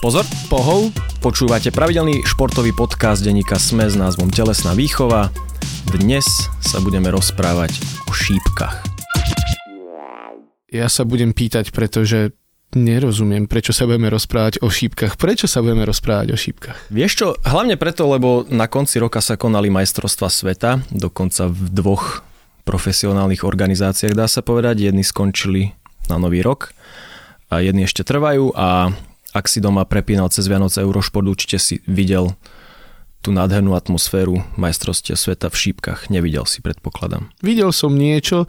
Pozor, Pohov? počúvate pravidelný športový podcast denníka Sme s názvom Telesná výchova. Dnes sa budeme rozprávať o šípkach. Ja sa budem pýtať, pretože nerozumiem, prečo sa budeme rozprávať o šípkach. Prečo sa budeme rozprávať o šípkach? Vieš čo, hlavne preto, lebo na konci roka sa konali majstrovstva sveta, dokonca v dvoch profesionálnych organizáciách, dá sa povedať. Jedni skončili na nový rok a jedni ešte trvajú a ak si doma prepínal cez Vianoce Eurošport, určite si videl tú nádhernú atmosféru majstrovstie sveta v šípkach. Nevidel si, predpokladám. Videl som niečo,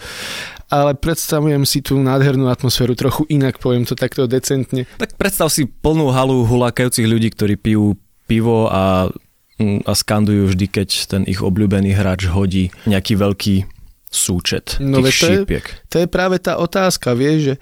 ale predstavujem si tú nádhernú atmosféru trochu inak, poviem to takto decentne. Tak predstav si plnú halu hulákajúcich ľudí, ktorí pijú pivo a, mm, a skandujú vždy, keď ten ich obľúbený hráč hodí nejaký veľký súčet No tých to je- šípiek. To je práve tá otázka, vieš, že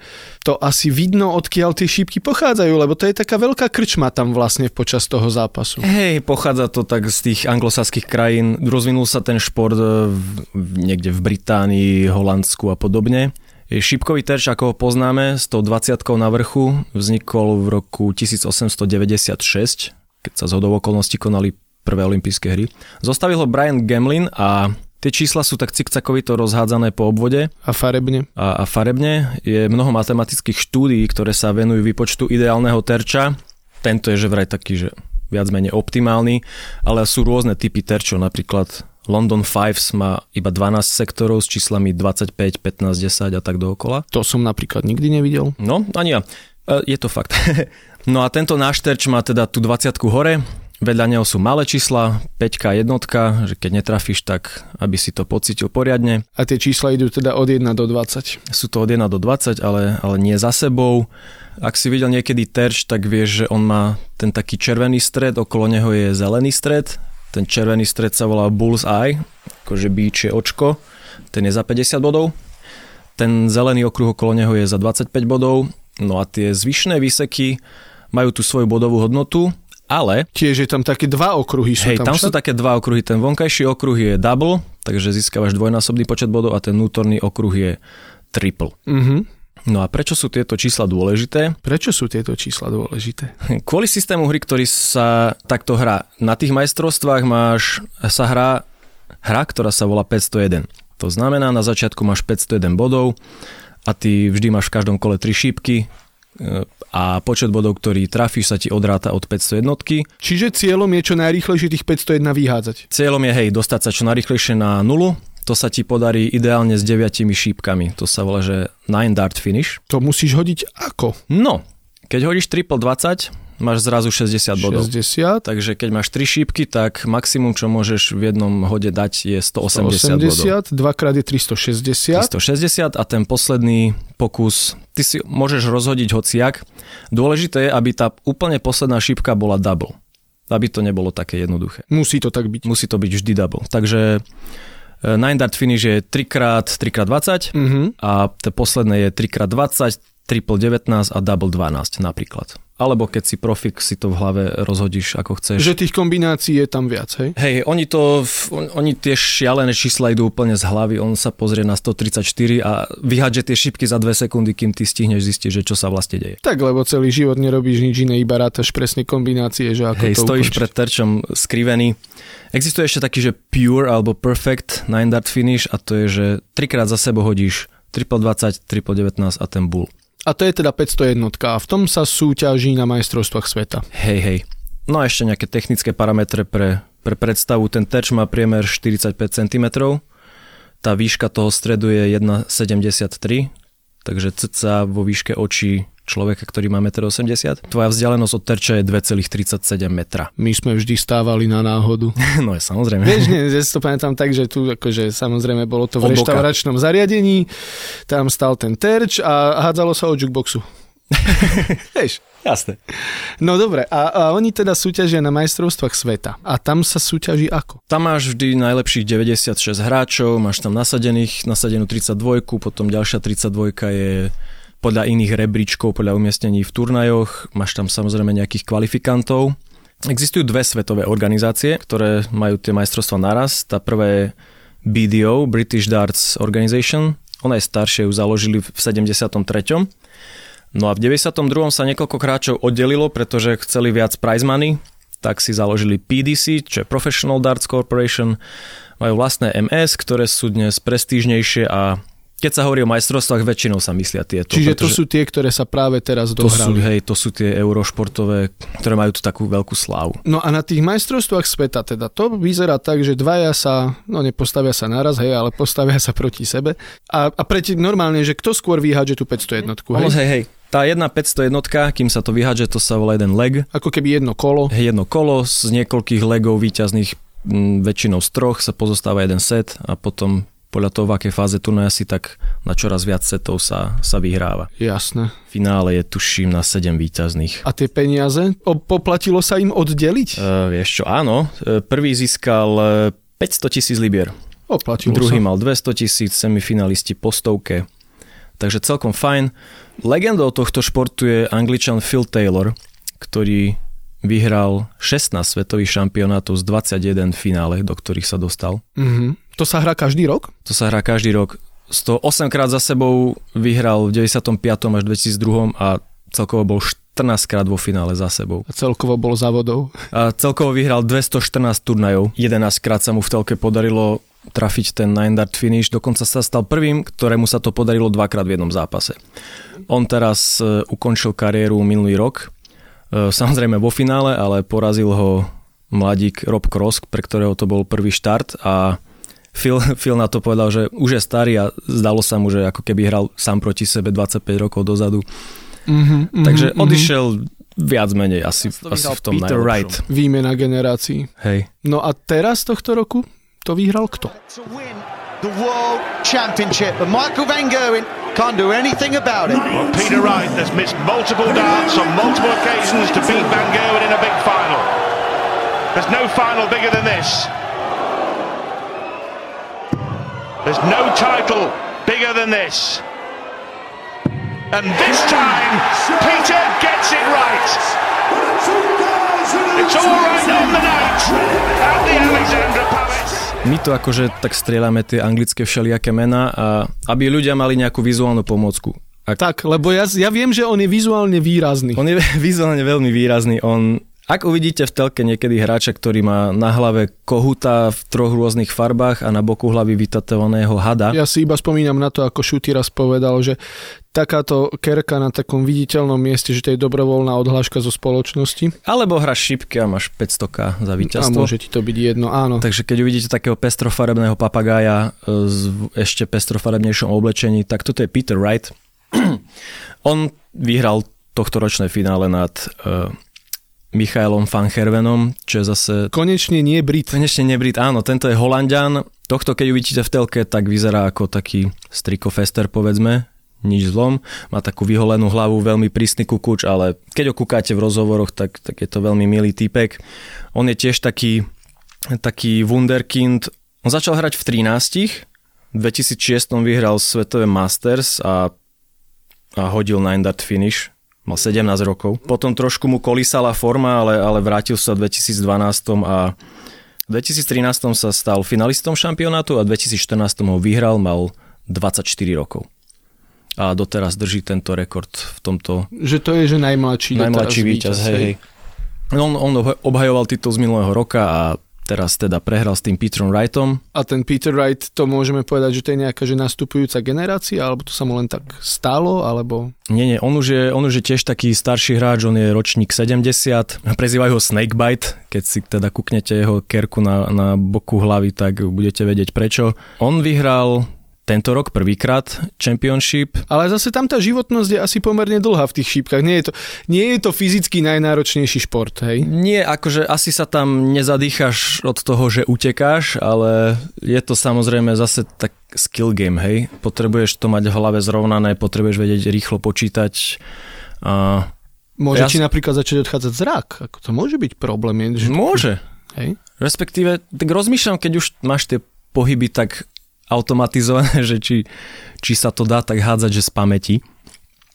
to asi vidno, odkiaľ tie šípky pochádzajú, lebo to je taká veľká krčma tam vlastne počas toho zápasu. Hej, pochádza to tak z tých anglosaských krajín. Rozvinul sa ten šport e, v, niekde v Británii, Holandsku a podobne. Je Šípkový terč, ako ho poznáme, s tou 20 na vrchu, vznikol v roku 1896, keď sa z hodou okolností konali prvé olympijské hry. Zostavil ho Brian Gamlin a tie čísla sú tak cikcakovito rozhádzané po obvode A farebne. a, a farebne. Je mnoho matematických štúdií, ktoré sa venujú výpočtu ideálneho terča. Tento je že vraj taký, že viac menej optimálny, ale sú rôzne typy terčov, napríklad London Fives má iba 12 sektorov s číslami 25, 15, 10 a tak dookola. To som napríklad nikdy nevidel. No, ani ja. E, Je to fakt. No a tento náš terč má teda tú 20 hore, vedľa neho sú malé čísla, 5 a jednotka, že keď netrafíš, tak aby si to pocítil poriadne. A tie čísla idú teda od 1 do 20. Sú to od 1 do 20, ale, ale nie za sebou. Ak si videl niekedy terč, tak vieš, že on má ten taký červený stred, okolo neho je zelený stred. Ten červený stred sa volá Bull's Eye, akože bíčie očko. Ten je za 50 bodov. Ten zelený okruh okolo neho je za 25 bodov. No a tie zvyšné výseky majú tú svoju bodovú hodnotu, ale Tiež je tam také dva okruhy sú Hej, tam. tam sú také dva okruhy. Ten vonkajší okruh je double, takže získavaš dvojnásobný počet bodov a ten vnútorný okruh je triple. Mhm. No a prečo sú tieto čísla dôležité? Prečo sú tieto čísla dôležité? Kvôli systému hry, ktorý sa takto hrá. Na tých majstrovstvách máš, sa hrá hra, ktorá sa volá 501. To znamená, na začiatku máš 501 bodov a ty vždy máš v každom kole 3 šípky e, a počet bodov, ktorý trafíš, sa ti odráta od 501. Čiže cieľom je čo najrýchlejšie tých 501 vyhádzať. Cieľom je, hej, dostať sa čo najrychlejšie na nulu. To sa ti podarí ideálne s deviatimi šípkami. To sa volá, že 9 dart finish. To musíš hodiť ako? No, keď hodíš triple 20, máš zrazu 60 bodov. 60, Takže keď máš 3 šípky, tak maximum, čo môžeš v jednom hode dať, je 180, bodov. 180, dvakrát je 360. 160 a ten posledný pokus, ty si môžeš rozhodiť hociak. Dôležité je, aby tá úplne posledná šípka bola double. Aby to nebolo také jednoduché. Musí to tak byť. Musí to byť vždy double. Takže e, Nine Dart Finish je 3x, 3x20 Mhm. a to posledné je 3x20, triple 19 a double 12 napríklad. Alebo keď si profik, si to v hlave rozhodíš ako chceš. Že tých kombinácií je tam viac, hej? Hej, oni to, on- oni tie šialené čísla idú úplne z hlavy, on sa pozrie na 134 a vyhádže tie šipky za 2 sekundy, kým ty stihneš zistiť, že čo sa vlastne deje. Tak, lebo celý život nerobíš nič iné, iba rátaš presne kombinácie, že ako Hej, to stojíš ukončiť. pred terčom skrivený. Existuje ešte taký, že pure alebo perfect nine dart finish a to je, že trikrát za sebou hodíš triple 20, triple 19 a ten bull. A to je teda 501 a v tom sa súťaží na majstrovstvách sveta. Hej, hej. No a ešte nejaké technické parametre pre, pre predstavu. Ten terč má priemer 45 cm. Tá výška toho stredu je 1,73 takže cca vo výške očí človeka, ktorý má 1,80 m. Tvoja vzdialenosť od terča je 2,37 metra. My sme vždy stávali na náhodu. No je samozrejme. Vieš, nie, ja si to pamätám tak, že tu akože samozrejme bolo to v Od boka. reštauračnom zariadení, tam stal ten terč a hádzalo sa od jukeboxu. Vieš, Jasné. no dobre, a, a oni teda súťažia na majstrovstvách sveta. A tam sa súťaží ako? Tam máš vždy najlepších 96 hráčov, máš tam nasadených, nasadenú 32, potom ďalšia 32 je podľa iných rebríčkov, podľa umiestnení v turnajoch, máš tam samozrejme nejakých kvalifikantov. Existujú dve svetové organizácie, ktoré majú tie majstrovstvá naraz. Tá prvá je BDO, British Darts Organization. Ona je staršia, ju založili v 73. No a v 92. sa niekoľko kráčov oddelilo, pretože chceli viac prize money, tak si založili PDC, čo je Professional Darts Corporation, majú vlastné MS, ktoré sú dnes prestížnejšie a keď sa hovorí o majstrovstvách, väčšinou sa myslia tieto. Čiže to sú tie, ktoré sa práve teraz to sú, dohrali. hej, to sú tie eurošportové, ktoré majú tu takú veľkú slávu. No a na tých majstrovstvách sveta teda to vyzerá tak, že dvaja sa, no nepostavia sa naraz, hej, ale postavia sa proti sebe. A, a preti normálne, že kto skôr vyhádže tú 500 jednotku, hej? hej, hej. Tá jedna 500 jednotka, kým sa to vyhádže, to sa volá jeden leg. Ako keby jedno kolo. Hej, jedno kolo z niekoľkých legov výťazných, väčšinou z troch sa pozostáva jeden set a potom podľa toho, v akej fáze turnaja si, tak na čoraz viac setov sa, sa vyhráva. Jasné. V finále je tuším na 7 výťazných. A tie peniaze? O, poplatilo sa im oddeliť? E, vieš čo, áno. E, prvý získal e, 500 tisíc libier. Oplatilo Druhý sa. mal 200 tisíc, semifinalisti po stovke. Takže celkom fajn. Legendou tohto športu je angličan Phil Taylor, ktorý vyhral 16 svetových šampionátov z 21 finále, do ktorých sa dostal. Mhm. To sa hrá každý rok? To sa hrá každý rok. 108 krát za sebou vyhral v 95. až 2002 a celkovo bol 14 krát vo finále za sebou. A celkovo bol závodov. A celkovo vyhral 214 turnajov. 11 krát sa mu v telke podarilo trafiť ten 9 dart finish. Dokonca sa stal prvým, ktorému sa to podarilo dvakrát v jednom zápase. On teraz e, ukončil kariéru minulý rok. E, Samozrejme vo finále, ale porazil ho mladík Rob Cross, pre ktorého to bol prvý štart a Phil, Phil na to povedal, že už je starý a zdalo sa mu, že ako keby hral sám proti sebe 25 rokov dozadu. Mm-hmm, Takže odišiel viac menej asi, To asi v tom Peter najlepšom. Wright. Výmena generácií. Hej. No a teraz tohto roku to vyhral kto? the World Championship. But Michael Van Gerwen can't do anything about it. Well, Peter Wright has missed multiple darts on multiple occasions to beat Van Gerwen in a big final. There's no final bigger than this. There's no title bigger than this. And this time, Peter gets it right. It's all right on the night at the Alexandra Palace. My to akože tak strieľame tie anglické všelijaké mená, a aby ľudia mali nejakú vizuálnu pomôcku. Ak Tak, lebo ja, ja viem, že on je vizuálne výrazný. On je vizuálne veľmi výrazný. On, ak uvidíte v telke niekedy hráča, ktorý má na hlave kohuta v troch rôznych farbách a na boku hlavy vytatovaného hada, Ja si iba spomínam na to, ako Šuty raz povedal, že takáto kerka na takom viditeľnom mieste, že to je dobrovoľná odhláška zo spoločnosti alebo hráš šipky a máš 500k za a víťazstvo. môže ti to byť jedno, áno. Takže keď uvidíte takého pestrofarebného papagája e, s v- ešte pestrofarebnejšom oblečení, tak toto je Peter Wright. On vyhral tohto ročné finále nad uh, Michaelom van Hervenom, čo je zase Konečne nie Brit. Konečne nebrit, áno, tento je Holandian. Tohto, keď uvidíte v telke, tak vyzerá ako taký strikofester, povedzme, nič zlom. Má takú vyholenú hlavu, veľmi prísny kukuč, ale keď ho kúkáte v rozhovoroch, tak, tak je to veľmi milý typek. On je tiež taký, taký wunderkind. On začal hrať v 13. V 2006 vyhral Svetové Masters a, a hodil 9 dart finish mal 17 rokov. Potom trošku mu kolísala forma, ale, ale vrátil sa v 2012 a v 2013 sa stal finalistom šampionátu a v 2014 ho vyhral, mal 24 rokov. A doteraz drží tento rekord v tomto Že to je, že najmladší, najmladší doteraz víťaz. Hej, hej. On, on obhajoval titul z minulého roka a teraz teda prehral s tým Peterom Wrightom. A ten Peter Wright, to môžeme povedať, že to je nejaká že nastupujúca generácia, alebo to sa mu len tak stalo, alebo... Nie, nie, on už, je, on už je tiež taký starší hráč, on je ročník 70, prezývajú ho Snakebite, keď si teda kúknete jeho kerku na, na boku hlavy, tak budete vedieť prečo. On vyhral tento rok prvýkrát Championship. Ale zase tam tá životnosť je asi pomerne dlhá v tých šípkach. Nie je to, nie je to fyzicky najnáročnejší šport, hej? Nie, akože asi sa tam nezadýchaš od toho, že utekáš, ale je to samozrejme zase tak skill game, hej. Potrebuješ to mať v hlave zrovnané, potrebuješ vedieť rýchlo počítať. A Môže Ja ti napríklad začať odchádzať zrak. Ako to môže byť problém. Je, že... môže. Hej? Respektíve, tak rozmýšľam, keď už máš tie pohyby tak automatizované, že či, či sa to dá tak hádzať, že z pamäti.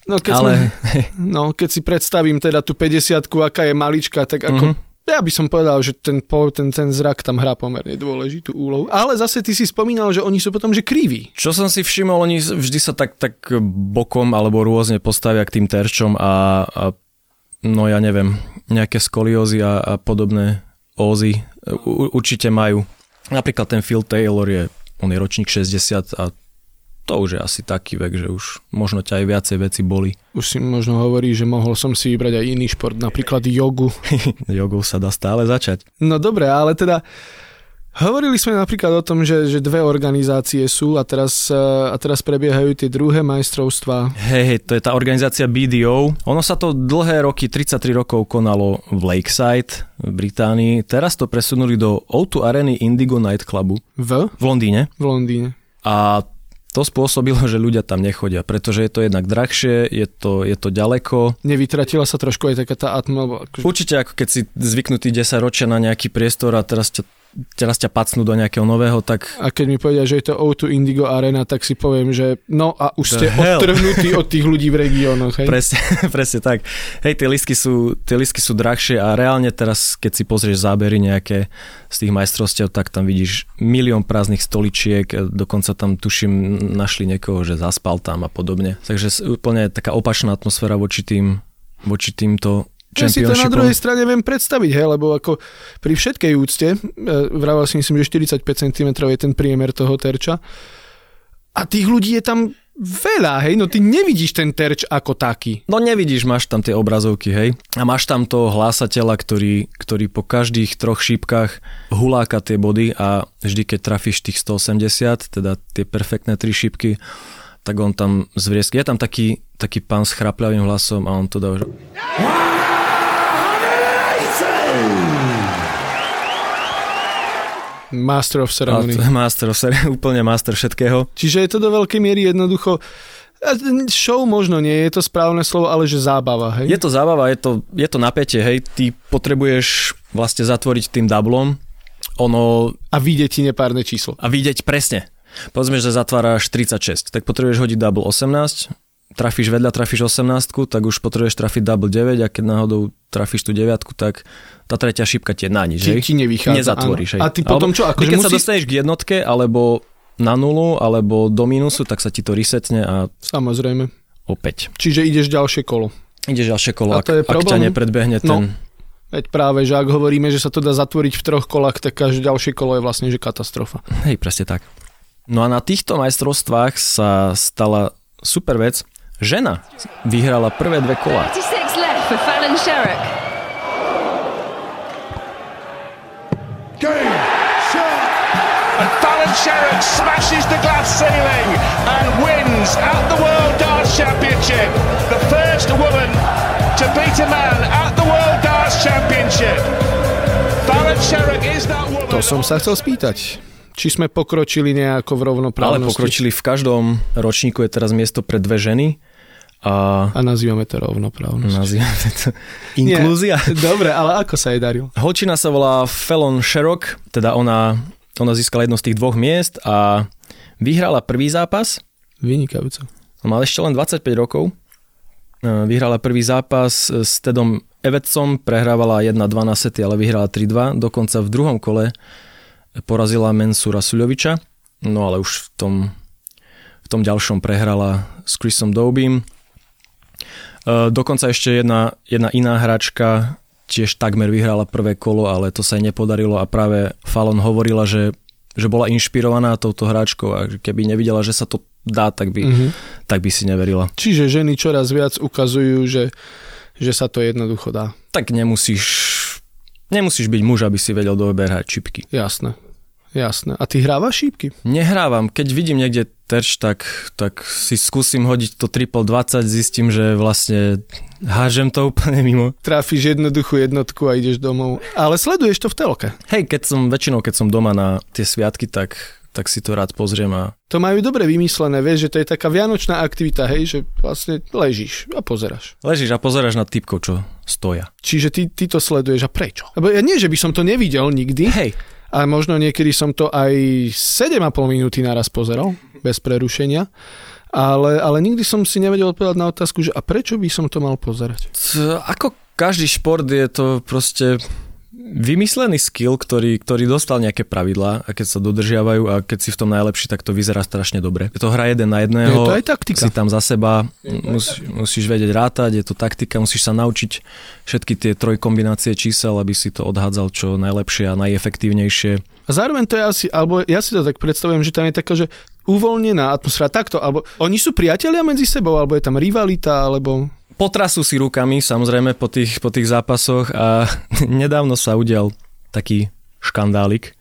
No, keď Ale sme, no, keď si predstavím teda tú 50 aká je malička, tak ako Mhm. ja by som povedal, že ten, ten, ten zrak tam hrá pomerne dôležitú úlohu. Ale zase ty si spomínal, že oni sú potom že kriví. Čo som si všimol, oni vždy sa tak, tak bokom alebo rôzne postavia k tým terčom a, a no ja neviem, nejaké skoliózy a, a podobné ózy určite majú. Napríklad ten Phil Taylor je, on je ročník 60 a to už je asi taký vek, že už možno ťa aj viacej veci boli. Už si možno hovorí, že mohol som si vybrať aj iný šport, napríklad jogu. Jogou sa dá stále začať. No dobre, ale teda Hovorili sme napríklad o tom, že, že dve organizácie sú a teraz, e, a teraz prebiehajú tie druhé majstrovstvá. Hej, hej, to je tá organizácia BDO. Ono sa to dlhé roky, 33 rokov konalo v Lakeside v Británii. Teraz to presunuli do O2 Areny Indigo Night Clubu. V? V Londýne. V Londýne. A to spôsobilo, že ľudia tam nechodia, pretože je to jednak drahšie, je to, je to ďaleko. Nevytratila sa trošku aj taká tá atmosféra? Akože... Určite, ako keď si zvyknutý 10 ročia na nejaký priestor a teraz ťa teraz ťa pacnú do nejakého nového, tak... A keď mi povedia, že je to O2 Indigo Arena, tak si poviem, že no a už ste odtrhnutí od tých ľudí v regiónoch. Hej? Presne, presne tak. Hej, tie listky, sú, tie listky sú drahšie a reálne teraz, keď si pozrieš zábery nejaké z tých majstrovstiev, tak tam vidíš milión prázdnych stoličiek, dokonca tam tuším našli niekoho, že zaspal tam a podobne. Takže úplne taká opačná atmosféra voči tým voči týmto ja si to na druhej strane viem predstaviť, hej, lebo ako pri všetkej úcte, e, vravel si myslím, že 45 cm je ten priemer toho terča, a tých ľudí je tam veľa, hej, no ty nevidíš ten terč ako taký. No nevidíš, máš tam tie obrazovky, hej, a máš tam toho hlásateľa, ktorý, ktorý po každých troch šípkach huláka tie body a vždy, keď trafíš tých 180, teda tie perfektné tri šípky, tak on tam zvriesk. Je tam taký, taký pán s chrapľavým hlasom a on to dá už... Master of ceremony. Master of ceremony, úplne master všetkého. Čiže je to do veľkej miery jednoducho Show možno nie je to správne slovo, ale že zábava, hej? Je to zábava, je to, je to napätie, hej? Ty potrebuješ vlastne zatvoriť tým dublom, ono... A vidieť ti nepárne číslo. A vidieť presne. Povedzme, že zatváraš 36, tak potrebuješ hodiť double 18, trafíš vedľa, trafíš 18, tak už potrebuješ trafiť double 9 a keď náhodou trafíš tú 9, tak tá tretia šípka ti je na nič. Ti, ti nevychádza. Nezatvoríš. A ty potom čo? Ako, keď musí... sa dostaneš k jednotke, alebo na nulu, alebo do minusu, tak sa ti to resetne a... Samozrejme. Opäť. Čiže ideš ďalšie kolo. Ideš ďalšie kolo, a to ak, je ak ťa nepredbehne no. ten... No. Veď práve, že ak hovoríme, že sa to dá zatvoriť v troch kolách, tak každé ďalšie kolo je vlastne že katastrofa. Hej, presne tak. No a na týchto majstrovstvách sa stala super vec. Žena vyhrala prvé dve kola. for Fallon Sherrock. Game, shot. And Fallon Sherrock smashes the glass ceiling and wins at the World Darts Championship. The first woman to beat a man at the World Darts Championship. Fallon Sherrock is that woman. To som sa chcel spýtať. Či sme pokročili nejako v rovnoprávnosti? Ale pokročili v každom ročníku je teraz miesto pre dve ženy a, a nazývame to rovnoprávnosť. Nazývame to inklúzia. Nie, dobre, ale ako sa jej daril? Holčina sa volá Felon Sherrock, teda ona, ona získala jedno z tých dvoch miest a vyhrala prvý zápas. Vynikajúco. Mal ešte len 25 rokov. E, vyhrala prvý zápas s Tedom Evetsom, prehrávala 1-2 na sety, ale vyhrala 3-2. Dokonca v druhom kole porazila Mensura Suľoviča, no ale už v tom, v tom ďalšom prehrala s Chrisom Dobím. Eh, dokonca ešte jedna, jedna iná hračka tiež takmer vyhrala prvé kolo, ale to sa jej nepodarilo a práve Fallon hovorila, že, že bola inšpirovaná touto hráčkou a keby nevidela, že sa to dá, tak by, mm-hmm. tak by si neverila. Čiže ženy čoraz viac ukazujú, že, že sa to jednoducho dá. Tak nemusíš, nemusíš byť muž, aby si vedel doberať čipky. Jasné. Jasné. A ty hrávaš šípky? Nehrávam. Keď vidím niekde terč, tak, tak si skúsim hodiť to triple 20, zistím, že vlastne hážem to úplne mimo. Trafíš jednoduchú jednotku a ideš domov. Ale sleduješ to v telke. Hej, keď som väčšinou, keď som doma na tie sviatky, tak tak si to rád pozriem a... To majú dobre vymyslené, vieš, že to je taká vianočná aktivita, hej, že vlastne ležíš a pozeráš. Ležíš a pozeráš na typkov, čo stoja. Čiže ty, ty to sleduješ a prečo? Lebo ja nie, že by som to nevidel nikdy. Hej a možno niekedy som to aj 7,5 minúty naraz pozeral, bez prerušenia. Ale, ale nikdy som si nevedel odpovedať na otázku, že a prečo by som to mal pozerať? Ako každý šport je to proste vymyslený skill, ktorý, ktorý dostal nejaké pravidlá a keď sa dodržiavajú a keď si v tom najlepší, tak to vyzerá strašne dobre. Je to hra jeden na jedného. Je to aj taktika. Si tam za seba, musí, musíš vedieť rátať, je to taktika, musíš sa naučiť všetky tie trojkombinácie čísel, aby si to odhádzal čo najlepšie a najefektívnejšie. A zároveň to je asi, alebo ja si to tak predstavujem, že tam je taká, že uvoľnená atmosféra takto, alebo oni sú priatelia medzi sebou, alebo je tam rivalita, alebo... Potrasú si rukami, samozrejme, po tých, po tých zápasoch a nedávno sa udial taký škandálik.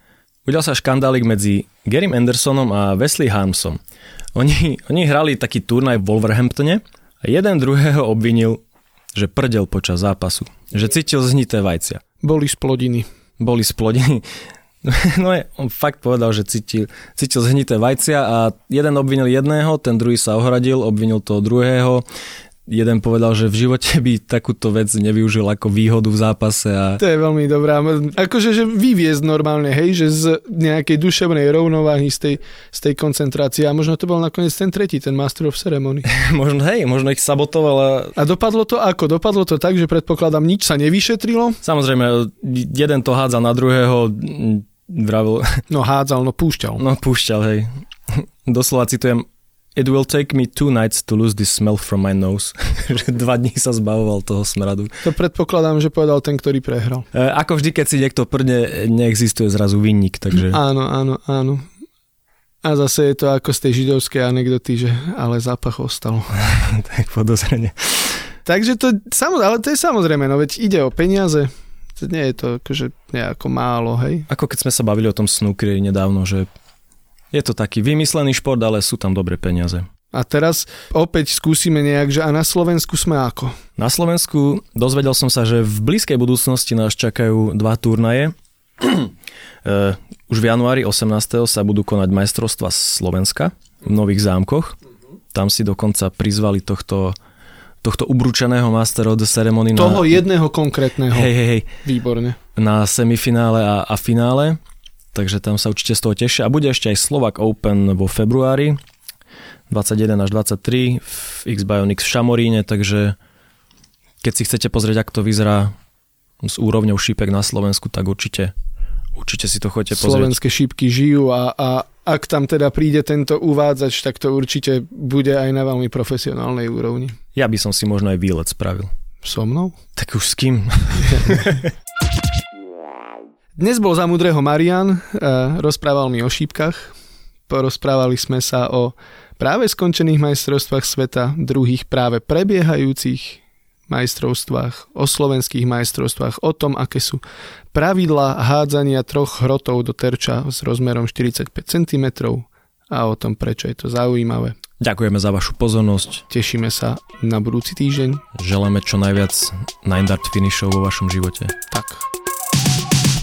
Udial sa škandálik medzi Garym Andersonom a Wesley Harmsom. Oni, oni hrali taký turnaj v Wolverhamptone a jeden druhého obvinil, že prdel počas zápasu. Že cítil znité vajcia. Boli splodiny. Boli splodiny. No je, on fakt povedal, že cítil, cítil zhnité vajcia a jeden obvinil jedného, ten druhý sa ohradil, obvinil toho druhého jeden povedal, že v živote by takúto vec nevyužil ako výhodu v zápase. A... To je veľmi dobrá. Akože, že vyviezť normálne, hej, že z nejakej duševnej rovnováhy, z tej, z tej koncentrácie. A možno to bol nakoniec ten tretí, ten Master of Ceremony. možno, hej, možno ich sabotoval. A... a dopadlo to ako? Dopadlo to tak, že predpokladám, nič sa nevyšetrilo? Samozrejme, jeden to hádzal na druhého, vravil... No hádzal, no púšťal. No púšťal, hej. Doslova citujem, It will take me two nights to lose this smell from my nose. dva dní sa zbavoval toho smradu. To predpokladám, že povedal ten, ktorý prehral. E, ako vždy, keď si niekto prdne, neexistuje zrazu vinník, takže... Áno, áno, áno. A zase je to ako z tej židovskej anekdoty, že ale zápach ostal. tak podozrenie. Takže to, ale to je samozrejme, no veď ide o peniaze, nie je to akože nejako málo, hej? Ako keď sme sa bavili o tom snukri nedávno, že je to taký vymyslený šport, ale sú tam dobré peniaze. A teraz opäť skúsime nejak, že a na Slovensku sme ako? Na Slovensku dozvedel som sa, že v blízkej budúcnosti nás čakajú dva turnaje. uh, už v januári 18. sa budú konať majstrovstva Slovenska v Nových zámkoch. Tam si dokonca prizvali tohto tohto ubručeného Master of the Ceremony. Toho na, jedného konkrétneho. Hej, hej, hej. Výborne. Na semifinále a, a finále takže tam sa určite z toho tešia. A bude ešte aj Slovak Open vo februári, 21 až 23 v X-Bionics v Šamoríne, takže keď si chcete pozrieť, ako to vyzerá s úrovňou šípek na Slovensku, tak určite, určite si to chodite pozrieť. Slovenské šípky žijú a, a ak tam teda príde tento uvádzač, tak to určite bude aj na veľmi profesionálnej úrovni. Ja by som si možno aj výlet spravil. So mnou? Tak už s kým? Dnes bol za mudrého Marian, rozprával mi o šípkach, porozprávali sme sa o práve skončených majstrovstvách sveta, druhých práve prebiehajúcich majstrovstvách, o slovenských majstrovstvách, o tom, aké sú pravidlá hádzania troch hrotov do terča s rozmerom 45 cm a o tom, prečo je to zaujímavé. Ďakujeme za vašu pozornosť. Tešíme sa na budúci týždeň. Želáme čo najviac nine dart finishov vo vašom živote. Tak.